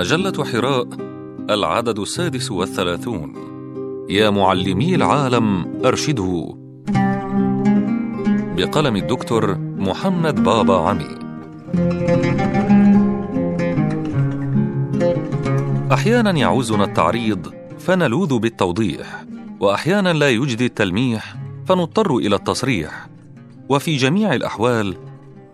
مجلة حراء العدد السادس والثلاثون. يا معلمي العالم أرشدوا بقلم الدكتور محمد بابا عمي. أحيانا يعوزنا التعريض فنلوذ بالتوضيح. وأحيانا لا يجدي التلميح فنضطر إلى التصريح. وفي جميع الأحوال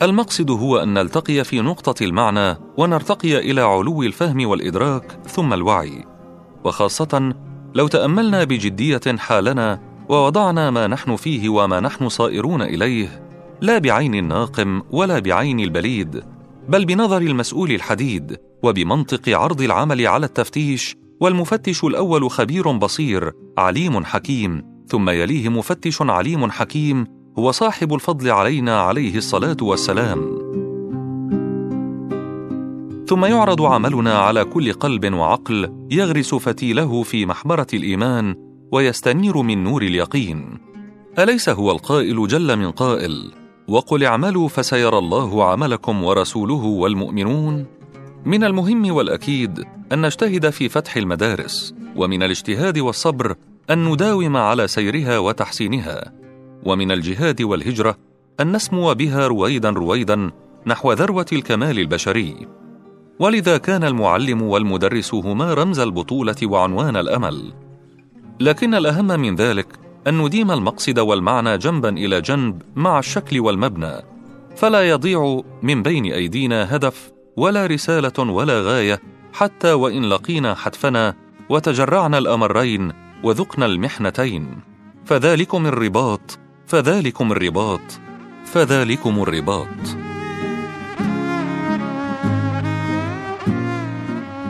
المقصد هو أن نلتقي في نقطة المعنى ونرتقي إلى علو الفهم والإدراك ثم الوعي. وخاصة لو تأملنا بجدية حالنا ووضعنا ما نحن فيه وما نحن صائرون إليه لا بعين الناقم ولا بعين البليد بل بنظر المسؤول الحديد وبمنطق عرض العمل على التفتيش والمفتش الأول خبير بصير عليم حكيم ثم يليه مفتش عليم حكيم هو صاحب الفضل علينا عليه الصلاة والسلام. ثم يعرض عملنا على كل قلب وعقل يغرس فتيله في محبرة الإيمان ويستنير من نور اليقين. أليس هو القائل جل من قائل وقل اعملوا فسيرى الله عملكم ورسوله والمؤمنون من المهم والأكيد أن نجتهد في فتح المدارس ومن الاجتهاد والصبر أن نداوم على سيرها وتحسينها. ومن الجهاد والهجرة أن نسمو بها رويدا رويدا نحو ذروة الكمال البشري. ولذا كان المعلم والمدرس هما رمز البطولة وعنوان الأمل. لكن الأهم من ذلك أن نديم المقصد والمعنى جنبا إلى جنب مع الشكل والمبنى. فلا يضيع من بين أيدينا هدف ولا رسالة ولا غاية حتى وإن لقينا حتفنا وتجرعنا الأمرين وذقنا المحنتين. فذلكم الرباط فذلكم الرباط فذلكم الرباط.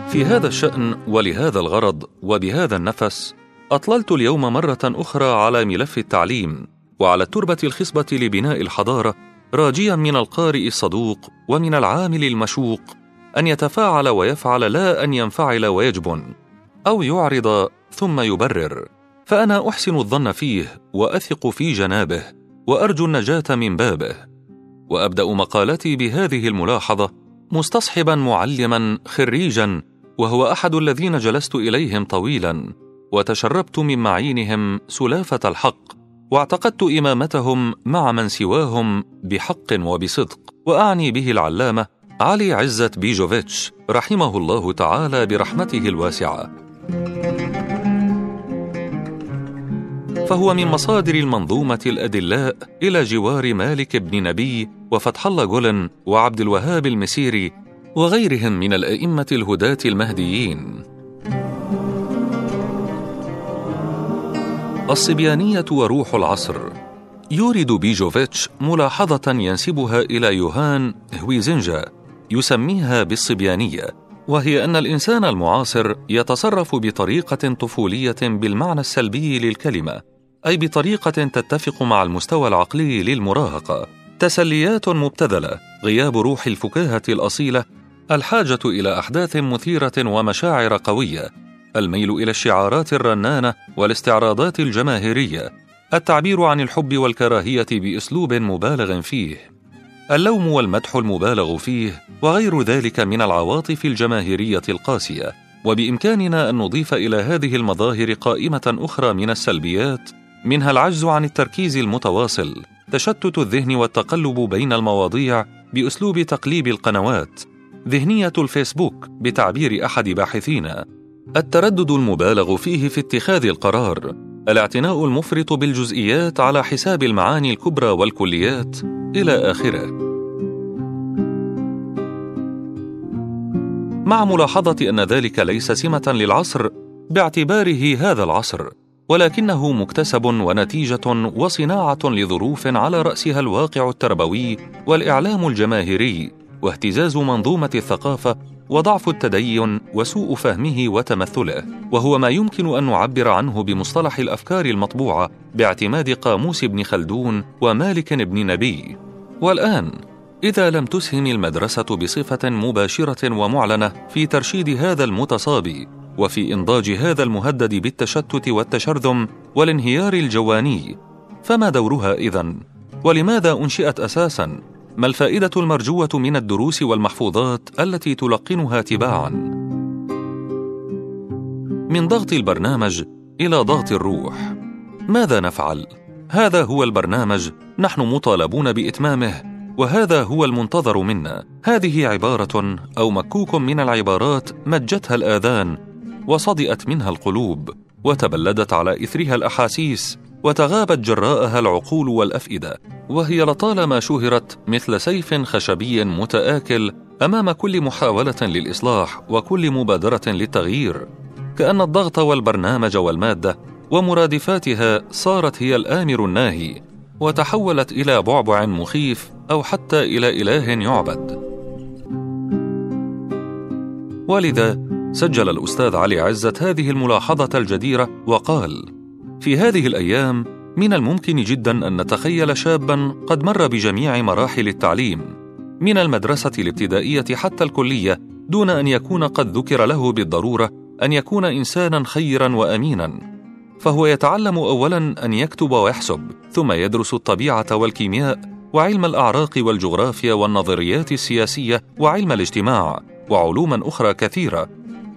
في هذا الشأن ولهذا الغرض وبهذا النفس أطللت اليوم مرة أخرى على ملف التعليم وعلى التربة الخصبة لبناء الحضارة راجيا من القارئ الصدوق ومن العامل المشوق أن يتفاعل ويفعل لا أن ينفعل ويجبن أو يعرض ثم يبرر. فأنا أحسن الظن فيه وأثق في جنابه وأرجو النجاة من بابه وأبدأ مقالتي بهذه الملاحظة مستصحبا معلما خريجا وهو أحد الذين جلست إليهم طويلا وتشربت من معينهم سلافة الحق واعتقدت إمامتهم مع من سواهم بحق وبصدق وأعني به العلامة علي عزة بيجوفيتش رحمه الله تعالى برحمته الواسعة. فهو من مصادر المنظومة الأدلاء إلى جوار مالك بن نبي وفتح الله جولن وعبد الوهاب المسيري وغيرهم من الأئمة الهداة المهديين. الصبيانية وروح العصر يورد بيجوفيتش ملاحظة ينسبها إلى يوهان هويزنجا يسميها بالصبيانية وهي أن الإنسان المعاصر يتصرف بطريقة طفولية بالمعنى السلبي للكلمة أي بطريقة تتفق مع المستوى العقلي للمراهقة. تسليات مبتذلة. غياب روح الفكاهة الأصيلة. الحاجة إلى أحداث مثيرة ومشاعر قوية. الميل إلى الشعارات الرنانة والاستعراضات الجماهيرية. التعبير عن الحب والكراهية بأسلوب مبالغ فيه. اللوم والمدح المبالغ فيه وغير ذلك من العواطف الجماهيرية القاسية. وبإمكاننا أن نضيف إلى هذه المظاهر قائمة أخرى من السلبيات منها العجز عن التركيز المتواصل تشتت الذهن والتقلب بين المواضيع بأسلوب تقليب القنوات. ذهنية الفيسبوك بتعبير أحد باحثينا. التردد المبالغ فيه في اتخاذ القرار. الاعتناء المفرط بالجزئيات على حساب المعاني الكبرى والكليات إلى آخره. مع ملاحظة أن ذلك ليس سمة للعصر باعتباره هذا العصر. ولكنه مكتسب ونتيجة وصناعة لظروف على رأسها الواقع التربوي والإعلام الجماهيري واهتزاز منظومة الثقافة وضعف التدين وسوء فهمه وتمثله. وهو ما يمكن أن نعبر عنه بمصطلح الأفكار المطبوعة باعتماد قاموس ابن خلدون ومالك بن نبي. والآن إذا لم تسهم المدرسة بصفة مباشرة ومعلنة في ترشيد هذا المتصابي وفي إنضاج هذا المهدد بالتشتت والتشرذم والانهيار الجواني. فما دورها إذن؟ ولماذا أنشئت أساسا؟ ما الفائدة المرجوة من الدروس والمحفوظات التي تلقنها تباعا؟ من ضغط البرنامج إلى ضغط الروح. ماذا نفعل؟ هذا هو البرنامج نحن مطالبون بإتمامه وهذا هو المنتظر منا. هذه عبارة أو مكوك من العبارات مجتها الآذان وصدئت منها القلوب وتبلدت على إثرها الأحاسيس وتغابت جراءها العقول والأفئدة وهي لطالما شهرت مثل سيف خشبي متآكل أمام كل محاولة للإصلاح وكل مبادرة للتغيير. كأن الضغط والبرنامج والمادة ومرادفاتها صارت هي الآمر الناهي وتحولت إلى بعبع مخيف أو حتى إلى إله يعبد. ولذا سجل الأستاذ علي عزت هذه الملاحظة الجديرة وقال في هذه الأيام من الممكن جدا أن نتخيل شابا قد مر بجميع مراحل التعليم من المدرسة الابتدائية حتى الكلية دون أن يكون قد ذكر له بالضرورة أن يكون انسانا خيرا وامينا فهو يتعلم اولا أن يكتب ويحسب ثم يدرس الطبيعة والكيمياء وعلم الأعراق والجغرافيا والنظريات السياسية وعلم الاجتماع وعلوما أخرى كثيرة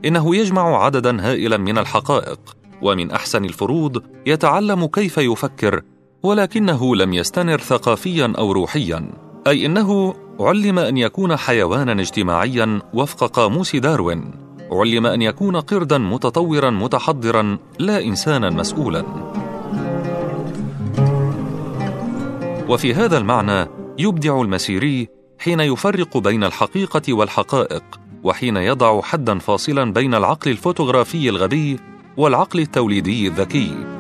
إنه يجمع عددا هائلا من الحقائق ومن أحسن الفروض يتعلم كيف يفكر ولكنه لم يستنر ثقافيا أو روحيا. أي إنه علم أن يكون حيوانا اجتماعيا وفق قاموس داروين. علم أن يكون قردا متطورا متحضرا لا انسانا مسؤولا. وفي هذا المعنى يبدع المسيري حين يفرق بين الحقيقة والحقائق وحين يضع حدا فاصلا بين العقل الفوتوغرافي الغبي والعقل التوليدي الذكي.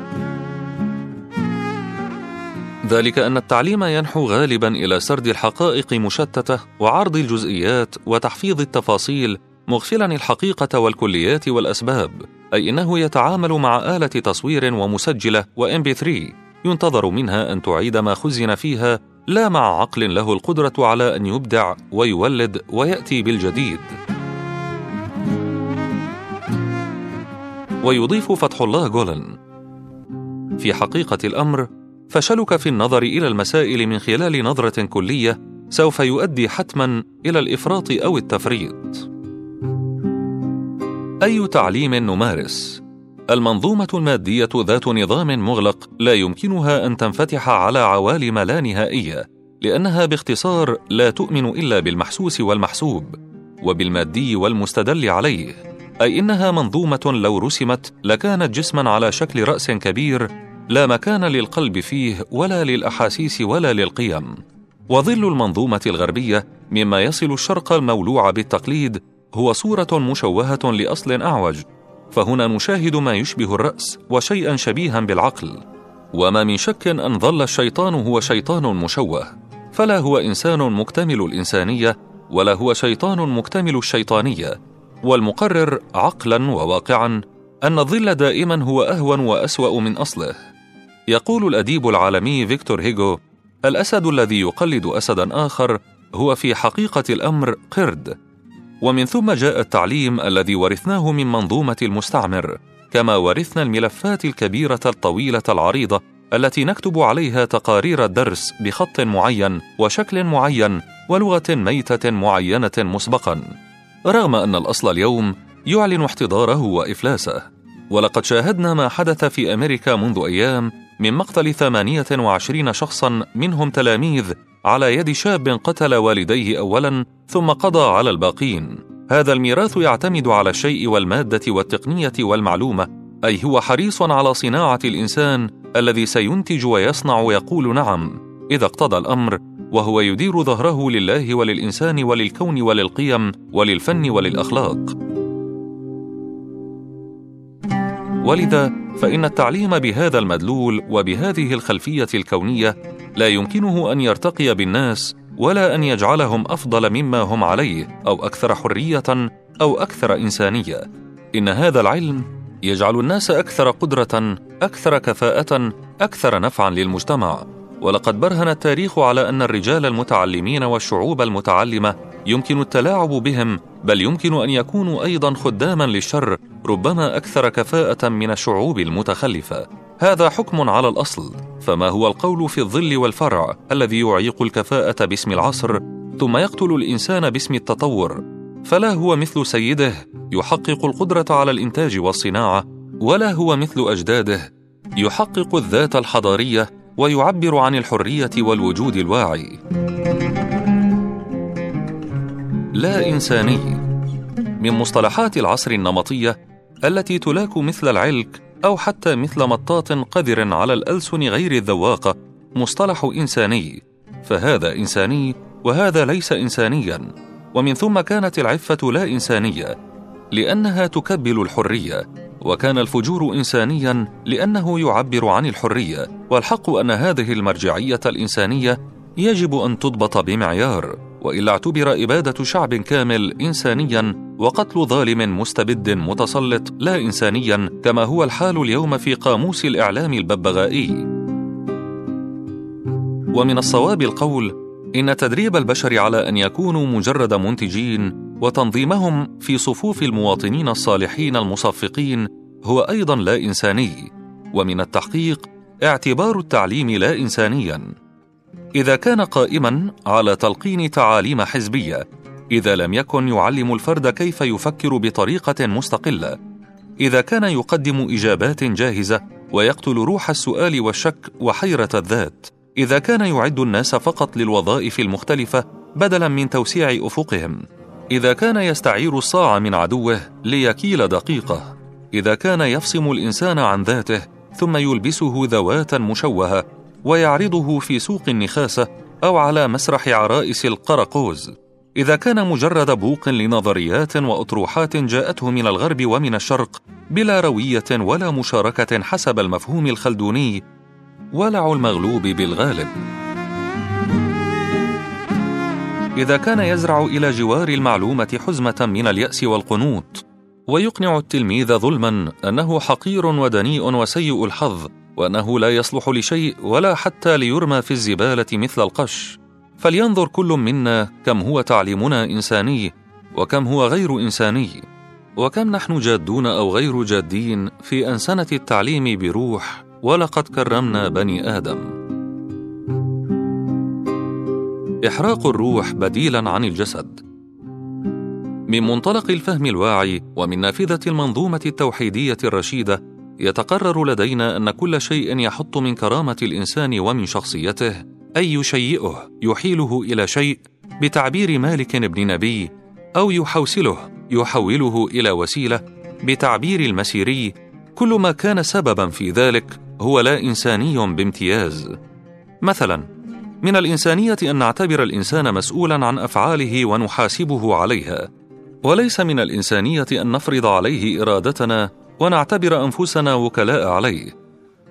ذلك أن التعليم ينحو غالبا إلى سرد الحقائق مشتتة وعرض الجزئيات وتحفيظ التفاصيل مغفلا الحقيقة والكليات والأسباب أي إنه يتعامل مع آلة تصوير ومسجلة و MP 3 ينتظر منها أن تعيد ما خزن فيها لا مع عقل له القدرة على أن يبدع ويولد ويأتي بالجديد. ويضيف فتح الله جولن. في حقيقة الأمر فشلك في النظر إلى المسائل من خلال نظرة كلية سوف يؤدي حتما إلى الإفراط أو التفريط. أي تعليم نمارس؟ المنظومة المادية ذات نظام مغلق لا يمكنها أن تنفتح على عوالم لا نهائية، لأنها باختصار لا تؤمن إلا بالمحسوس والمحسوب، وبالمادي والمستدل عليه، أي إنها منظومة لو رسمت لكانت جسما على شكل رأس كبير لا مكان للقلب فيه ولا للأحاسيس ولا للقيم. وظل المنظومة الغربية مما يصل الشرق المولوع بالتقليد هو صورة مشوهة لأصل أعوج، فهنا نشاهد ما يشبه الرأس وشيئا شبيها بالعقل، وما من شك أن ظل الشيطان هو شيطان مشوه، فلا هو إنسان مكتمل الإنسانية، ولا هو شيطان مكتمل الشيطانية، والمقرر عقلا وواقعا أن الظل دائما هو أهون وأسوأ من أصله. يقول الأديب العالمي فيكتور هيجو: الأسد الذي يقلد أسدا آخر هو في حقيقة الأمر قرد ومن ثم جاء التعليم الذي ورثناه من منظومة المستعمر كما ورثنا الملفات الكبيرة الطويلة العريضة التي نكتب عليها تقارير الدرس بخط معين وشكل معين ولغة ميتة معينة مسبقا. رغم أن الأصل اليوم يعلن احتضاره وإفلاسه. ولقد شاهدنا ما حدث في أمريكا منذ أيام من مقتل 28 شخصا منهم تلاميذ على يد شاب قتل والديه اولا ثم قضى على الباقين. هذا الميراث يعتمد على الشيء والمادة والتقنية والمعلومة أي هو حريص على صناعة الإنسان الذي سينتج ويصنع ويقول نعم. إذا اقتضى الأمر وهو يدير ظهره لله وللإنسان وللكون وللقيم وللفن وللأخلاق. ولذا فإن التعليم بهذا المدلول وبهذه الخلفية الكونية لا يمكنه أن يرتقي بالناس ولا أن يجعلهم أفضل مما هم عليه أو أكثر حرية أو أكثر إنسانية. إن هذا العلم يجعل الناس أكثر قدرة أكثر كفاءة أكثر نفعا للمجتمع. ولقد برهن التاريخ على أن الرجال المتعلمين والشعوب المتعلمة يمكن التلاعب بهم بل يمكن أن يكونوا أيضا خداما للشر ربما أكثر كفاءة من الشعوب المتخلفة. هذا حكم على الأصل فما هو القول في الظل والفرع الذي يعيق الكفاءة باسم العصر ثم يقتل الإنسان باسم التطور؟ فلا هو مثل سيده يحقق القدرة على الإنتاج والصناعة ولا هو مثل أجداده يحقق الذات الحضارية ويعبر عن الحرية والوجود الواعي. لا إنساني من مصطلحات العصر النمطية التي تلاك مثل العلك أو حتى مثل مطاط قذر على الألسن غير الذواقه مصطلح إنساني. فهذا إنساني وهذا ليس انسانيا. ومن ثم كانت العفة لا إنسانية لأنها تكبل الحرية. وكان الفجور انسانيا لأنه يعبر عن الحرية. والحق أن هذه المرجعية الإنسانية يجب أن تضبط بمعيار. وإلا اعتبر إبادة شعب كامل انسانيا وقتل ظالم مستبد متسلط لا انسانيا كما هو الحال اليوم في قاموس الإعلام الببغائي. ومن الصواب القول إن تدريب البشر على أن يكونوا مجرد منتجين وتنظيمهم في صفوف المواطنين الصالحين المصفقين هو أيضا لا إنساني. ومن التحقيق اعتبار التعليم لا انسانيا. إذا كان قائما على تلقين تعاليم حزبية إذا لم يكن يعلم الفرد كيف يفكر بطريقة مستقلة. إذا كان يقدم إجابات جاهزة ويقتل روح السؤال والشك وحيرة الذات. إذا كان يعد الناس فقط للوظائف المختلفة بدلا من توسيع أفقهم. إذا كان يستعير الصاع من عدوه ليكيل دقيقه. إذا كان يفصم الإنسان عن ذاته ثم يلبسه ذوات مشوهة ويعرضه في سوق النخاسة أو على مسرح عرائس القرقوز. إذا كان مجرد بوق لنظريات وأطروحات جاءته من الغرب ومن الشرق بلا روية ولا مشاركة حسب المفهوم الخلدوني ولع المغلوب بالغالب. إذا كان يزرع إلى جوار المعلومة حزمة من اليأس والقنوط ويقنع التلميذ ظلما أنه حقير ودنيء وسيء الحظ وأنه لا يصلح لشيء ولا حتى ليرمى في الزبالة مثل القش. فلينظر كل منا كم هو تعليمنا إنساني وكم هو غير إنساني وكم نحن جادون أو غير جادين في أنسنة التعليم بروح ولقد كرمنا بني آدم. إحراق الروح بديلا عن الجسد. من منطلق الفهم الواعي ومن نافذة المنظومة التوحيدية الرشيدة يتقرر لدينا أن كل شيء يحط من كرامة الإنسان ومن شخصيته أي يشيئه يحيله إلى شيء بتعبير مالك بن نبي أو يحوسله يحوله إلى وسيلة بتعبير المسيري. كل ما كان سببا في ذلك هو لا إنساني بامتياز. مثلا من الإنسانية أن نعتبر الإنسان مسؤولا عن أفعاله ونحاسبه عليها وليس من الإنسانية أن نفرض عليه إرادتنا ونعتبر أنفسنا وكلاء عليه.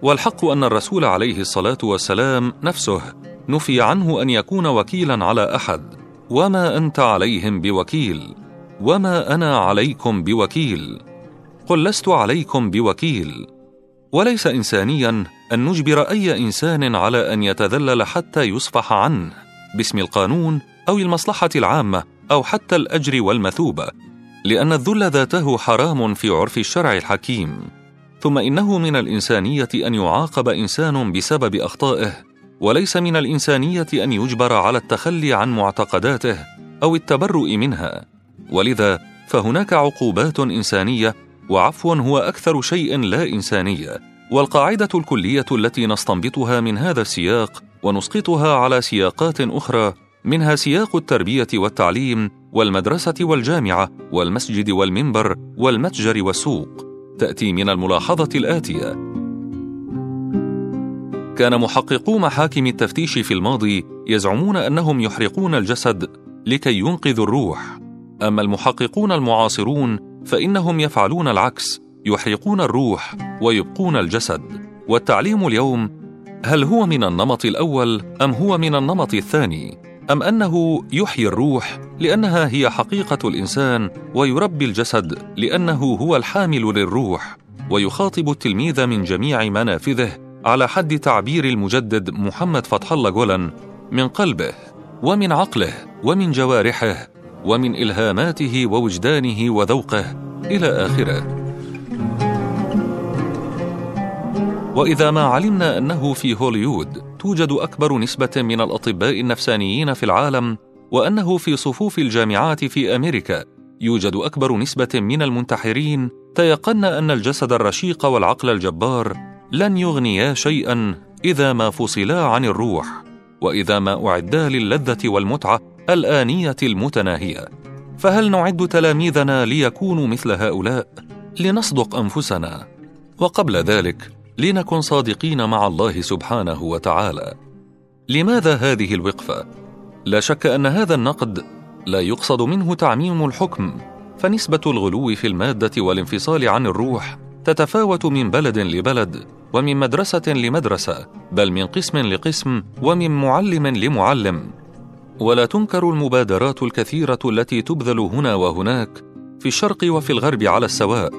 والحق أن الرسول عليه الصلاة والسلام نفسه نفي عنه أن يكون وكيلا على أحد. وما أنت عليهم بوكيل. وما أنا عليكم بوكيل. قل لست عليكم بوكيل. وليس انسانيا أن نجبر أي إنسان على أن يتذلل حتى يصفح عنه باسم القانون أو المصلحة العامة أو حتى الأجر والمثوبة. لأن الذل ذاته حرام في عرف الشرع الحكيم. ثم إنه من الإنسانية أن يعاقب إنسان بسبب أخطائه وليس من الإنسانية أن يجبر على التخلي عن معتقداته أو التبرؤ منها. ولذا فهناك عقوبات إنسانية وعفو هو أكثر شيء لا إنسانية والقاعدة الكلية التي نستنبطها من هذا السياق ونسقطها على سياقات أخرى منها سياق التربية والتعليم والمدرسة والجامعة والمسجد والمنبر والمتجر والسوق. تأتي من الملاحظة الآتية. كان محققو محاكم التفتيش في الماضي يزعمون أنهم يحرقون الجسد لكي ينقذوا الروح. أما المحققون المعاصرون فإنهم يفعلون العكس يحرقون الروح ويبقون الجسد. والتعليم اليوم هل هو من النمط الأول أم هو من النمط الثاني؟ أم أنه يحيي الروح لأنها هي حقيقة الإنسان ويربي الجسد لأنه هو الحامل للروح ويخاطب التلميذ من جميع منافذه على حد تعبير المجدد محمد فتح الله جولان من قلبه ومن عقله ومن جوارحه ومن إلهاماته ووجدانه وذوقه إلى آخره. وإذا ما علمنا أنه في هوليوود توجد أكبر نسبة من الأطباء النفسانيين في العالم وأنه في صفوف الجامعات في أمريكا يوجد أكبر نسبة من المنتحرين تيقن أن الجسد الرشيق والعقل الجبار لن يغنيا شيئا إذا ما فصلا عن الروح وإذا ما أعدا للذة والمتعة الآنية المتناهية. فهل نعد تلاميذنا ليكونوا مثل هؤلاء؟ لنصدق أنفسنا. وقبل ذلك لنكن صادقين مع الله سبحانه وتعالى. لماذا هذه الوقفة؟ لا شك أن هذا النقد لا يقصد منه تعميم الحكم فنسبة الغلو في المادة والانفصال عن الروح تتفاوت من بلد لبلد ومن مدرسة لمدرسة بل من قسم لقسم ومن معلم لمعلم. ولا تنكر المبادرات الكثيرة التي تبذل هنا وهناك في الشرق وفي الغرب على السواء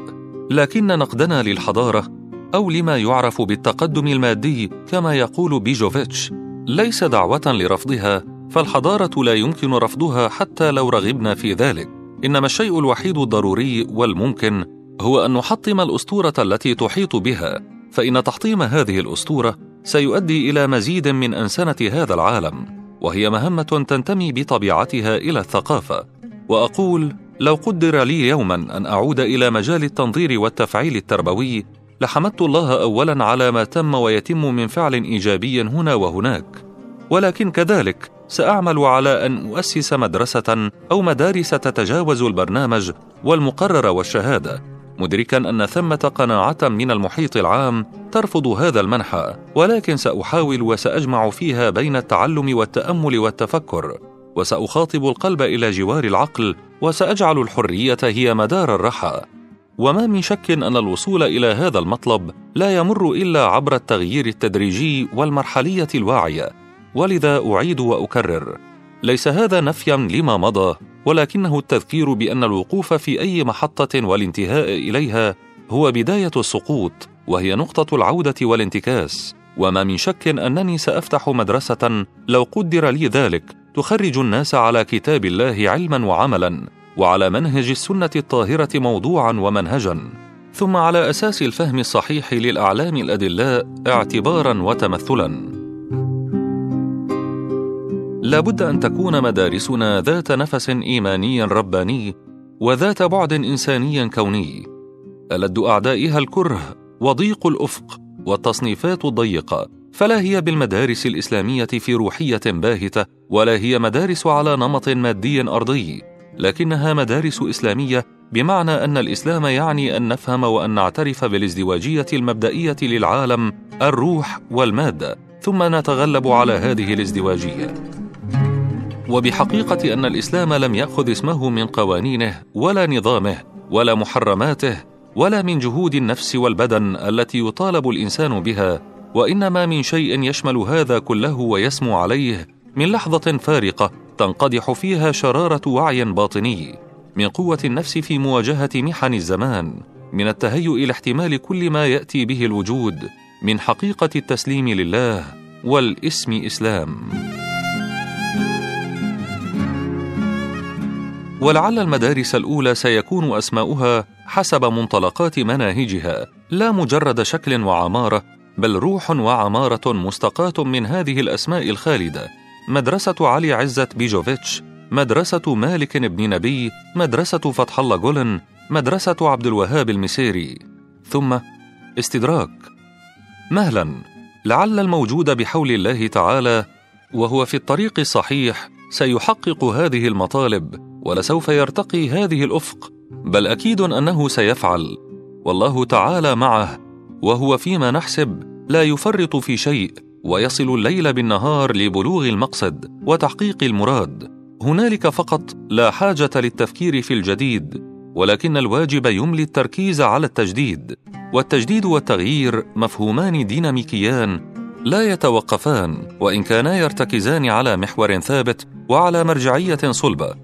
لكن نقدنا للحضارة أو لما يعرف بالتقدم المادي كما يقول بيجوفيتش. ليس دعوة لرفضها فالحضارة لا يمكن رفضها حتى لو رغبنا في ذلك. إنما الشيء الوحيد الضروري والممكن هو أن نحطم الأسطورة التي تحيط بها. فإن تحطيم هذه الأسطورة سيؤدي إلى مزيد من أنسنة هذا العالم وهي مهمة تنتمي بطبيعتها إلى الثقافة. وأقول لو قدر لي يوما أن أعود إلى مجال التنظير والتفعيل التربوي لحمدت الله اولا على ما تم ويتم من فعل إيجابي هنا وهناك. ولكن كذلك سأعمل على أن أؤسس مدرسة أو مدارس تتجاوز البرنامج والمقرر والشهادة مدركا أن ثمة قناعة من المحيط العام ترفض هذا المنحى ولكن سأحاول وسأجمع فيها بين التعلم والتأمل والتفكر وسأخاطب القلب إلى جوار العقل وسأجعل الحرية هي مدار الرحى وما من شك أن الوصول إلى هذا المطلب لا يمر إلا عبر التغيير التدريجي والمرحلية الواعية. ولذا أعيد وأكرر ليس هذا نفيا لما مضى ولكنه التذكير بأن الوقوف في أي محطة والانتهاء إليها هو بداية السقوط وهي نقطة العودة والانتكاس. وما من شك أنني سأفتح مدرسة لو قدر لي ذلك تخرج الناس على كتاب الله علما وعملا. وعلى منهج السنة الطاهرة موضوعا ومنهجا ثم على أساس الفهم الصحيح للأعلام الأدلاء اعتبارا وتمثلا. لابد أن تكون مدارسنا ذات نفس إيماني رباني وذات بعد إنساني كوني. ألد أعدائها الكره وضيق الأفق والتصنيفات الضيقة فلا هي بالمدارس الإسلامية في روحية باهتة ولا هي مدارس على نمط مادي أرضي. لكنها مدارس إسلامية بمعنى أن الإسلام يعني أن نفهم وأن نعترف بالازدواجية المبدئية للعالم الروح والمادة ثم نتغلب على هذه الازدواجية. وبحقيقة أن الإسلام لم يأخذ اسمه من قوانينه ولا نظامه ولا محرماته ولا من جهود النفس والبدن التي يطالب الإنسان بها وإنما من شيء يشمل هذا كله ويسمو عليه من لحظة فارقة تنقدح فيها شرارة وعي باطني من قوة النفس في مواجهة محن الزمان من التهيؤ لاحتمال كل ما يأتي به الوجود من حقيقة التسليم لله والاسم إسلام. ولعل المدارس الأولى سيكون أسماؤها حسب منطلقات مناهجها لا مجرد شكل وعمارة بل روح وعمارة مستقاة من هذه الأسماء الخالدة. مدرسة علي عزت بيجوفيتش مدرسة مالك بن نبي مدرسة فتح الله جولن مدرسة عبد الوهاب المسيري. ثم استدراك. مهلا. لعل الموجود بحول الله تعالى وهو في الطريق الصحيح سيحقق هذه المطالب ولسوف يرتقي هذه الأفق بل أكيد أنه سيفعل. والله تعالى معه وهو فيما نحسب لا يفرط في شيء. ويصل الليل بالنهار لبلوغ المقصد وتحقيق المراد. هنالك فقط لا حاجة للتفكير في الجديد ولكن الواجب يملي التركيز على التجديد. والتجديد والتغيير مفهومان ديناميكيان لا يتوقفان وإن كانا يرتكزان على محور ثابت وعلى مرجعية صلبة.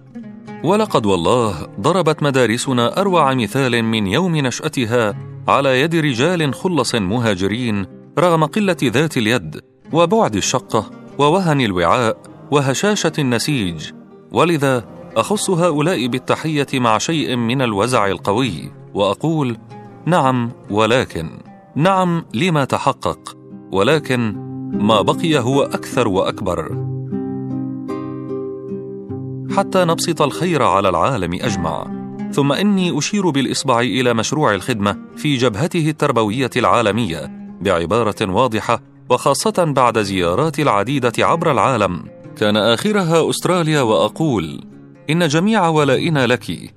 ولقد والله ضربت مدارسنا أروع مثال من يوم نشأتها على يد رجال خلص مهاجرين رغم قلة ذات اليد وبعد الشقه ووهن الوعاء وهشاشة النسيج. ولذا أخص هؤلاء بالتحية مع شيء من الوزع القوي وأقول نعم ولكن. نعم لما تحقق ولكن ما بقي هو أكثر وأكبر. حتى نبسط الخير على العالم أجمع. ثم إني أشير بالإصبع إلى مشروع الخدمة في جبهته التربوية العالمية. بعبارة واضحة وخاصة بعد زيارات العديدة عبر العالم. كان آخرها أستراليا وأقول إن جميع ولائنا لك.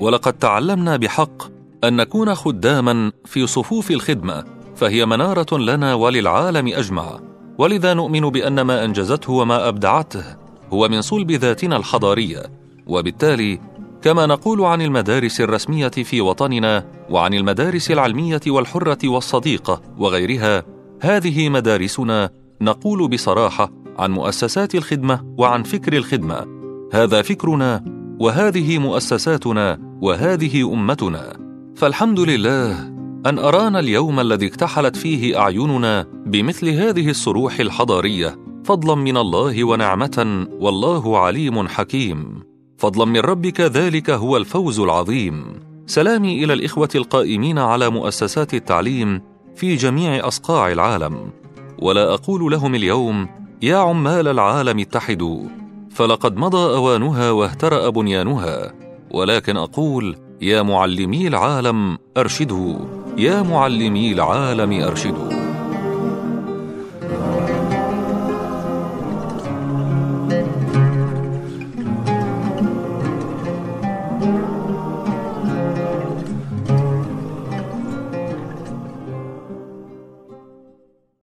ولقد تعلمنا بحق أن نكون خداما في صفوف الخدمة فهي منارة لنا وللعالم أجمع. ولذا نؤمن بأن ما أنجزته وما أبدعته هو من صلب ذاتنا الحضارية وبالتالي كما نقول عن المدارس الرسمية في وطننا وعن المدارس العلمية والحرة والصديقه وغيرها هذه مدارسنا نقول بصراحة عن مؤسسات الخدمة وعن فكر الخدمة. هذا فكرنا وهذه مؤسساتنا وهذه أمتنا. فالحمد لله أن أرانا اليوم الذي اكتحلت فيه أعيننا بمثل هذه الصروح الحضارية فضلا من الله ونعمة والله عليم حكيم. فضلا من ربك ذلك هو الفوز العظيم. سلامي إلى الإخوة القائمين على مؤسسات التعليم في جميع أصقاع العالم. ولا أقول لهم اليوم يا عمال العالم اتحدوا. فلقد مضى أوانها واهترأ بنيانها. ولكن أقول يا معلمي العالم ارشدوا يا معلمي العالم ارشدوا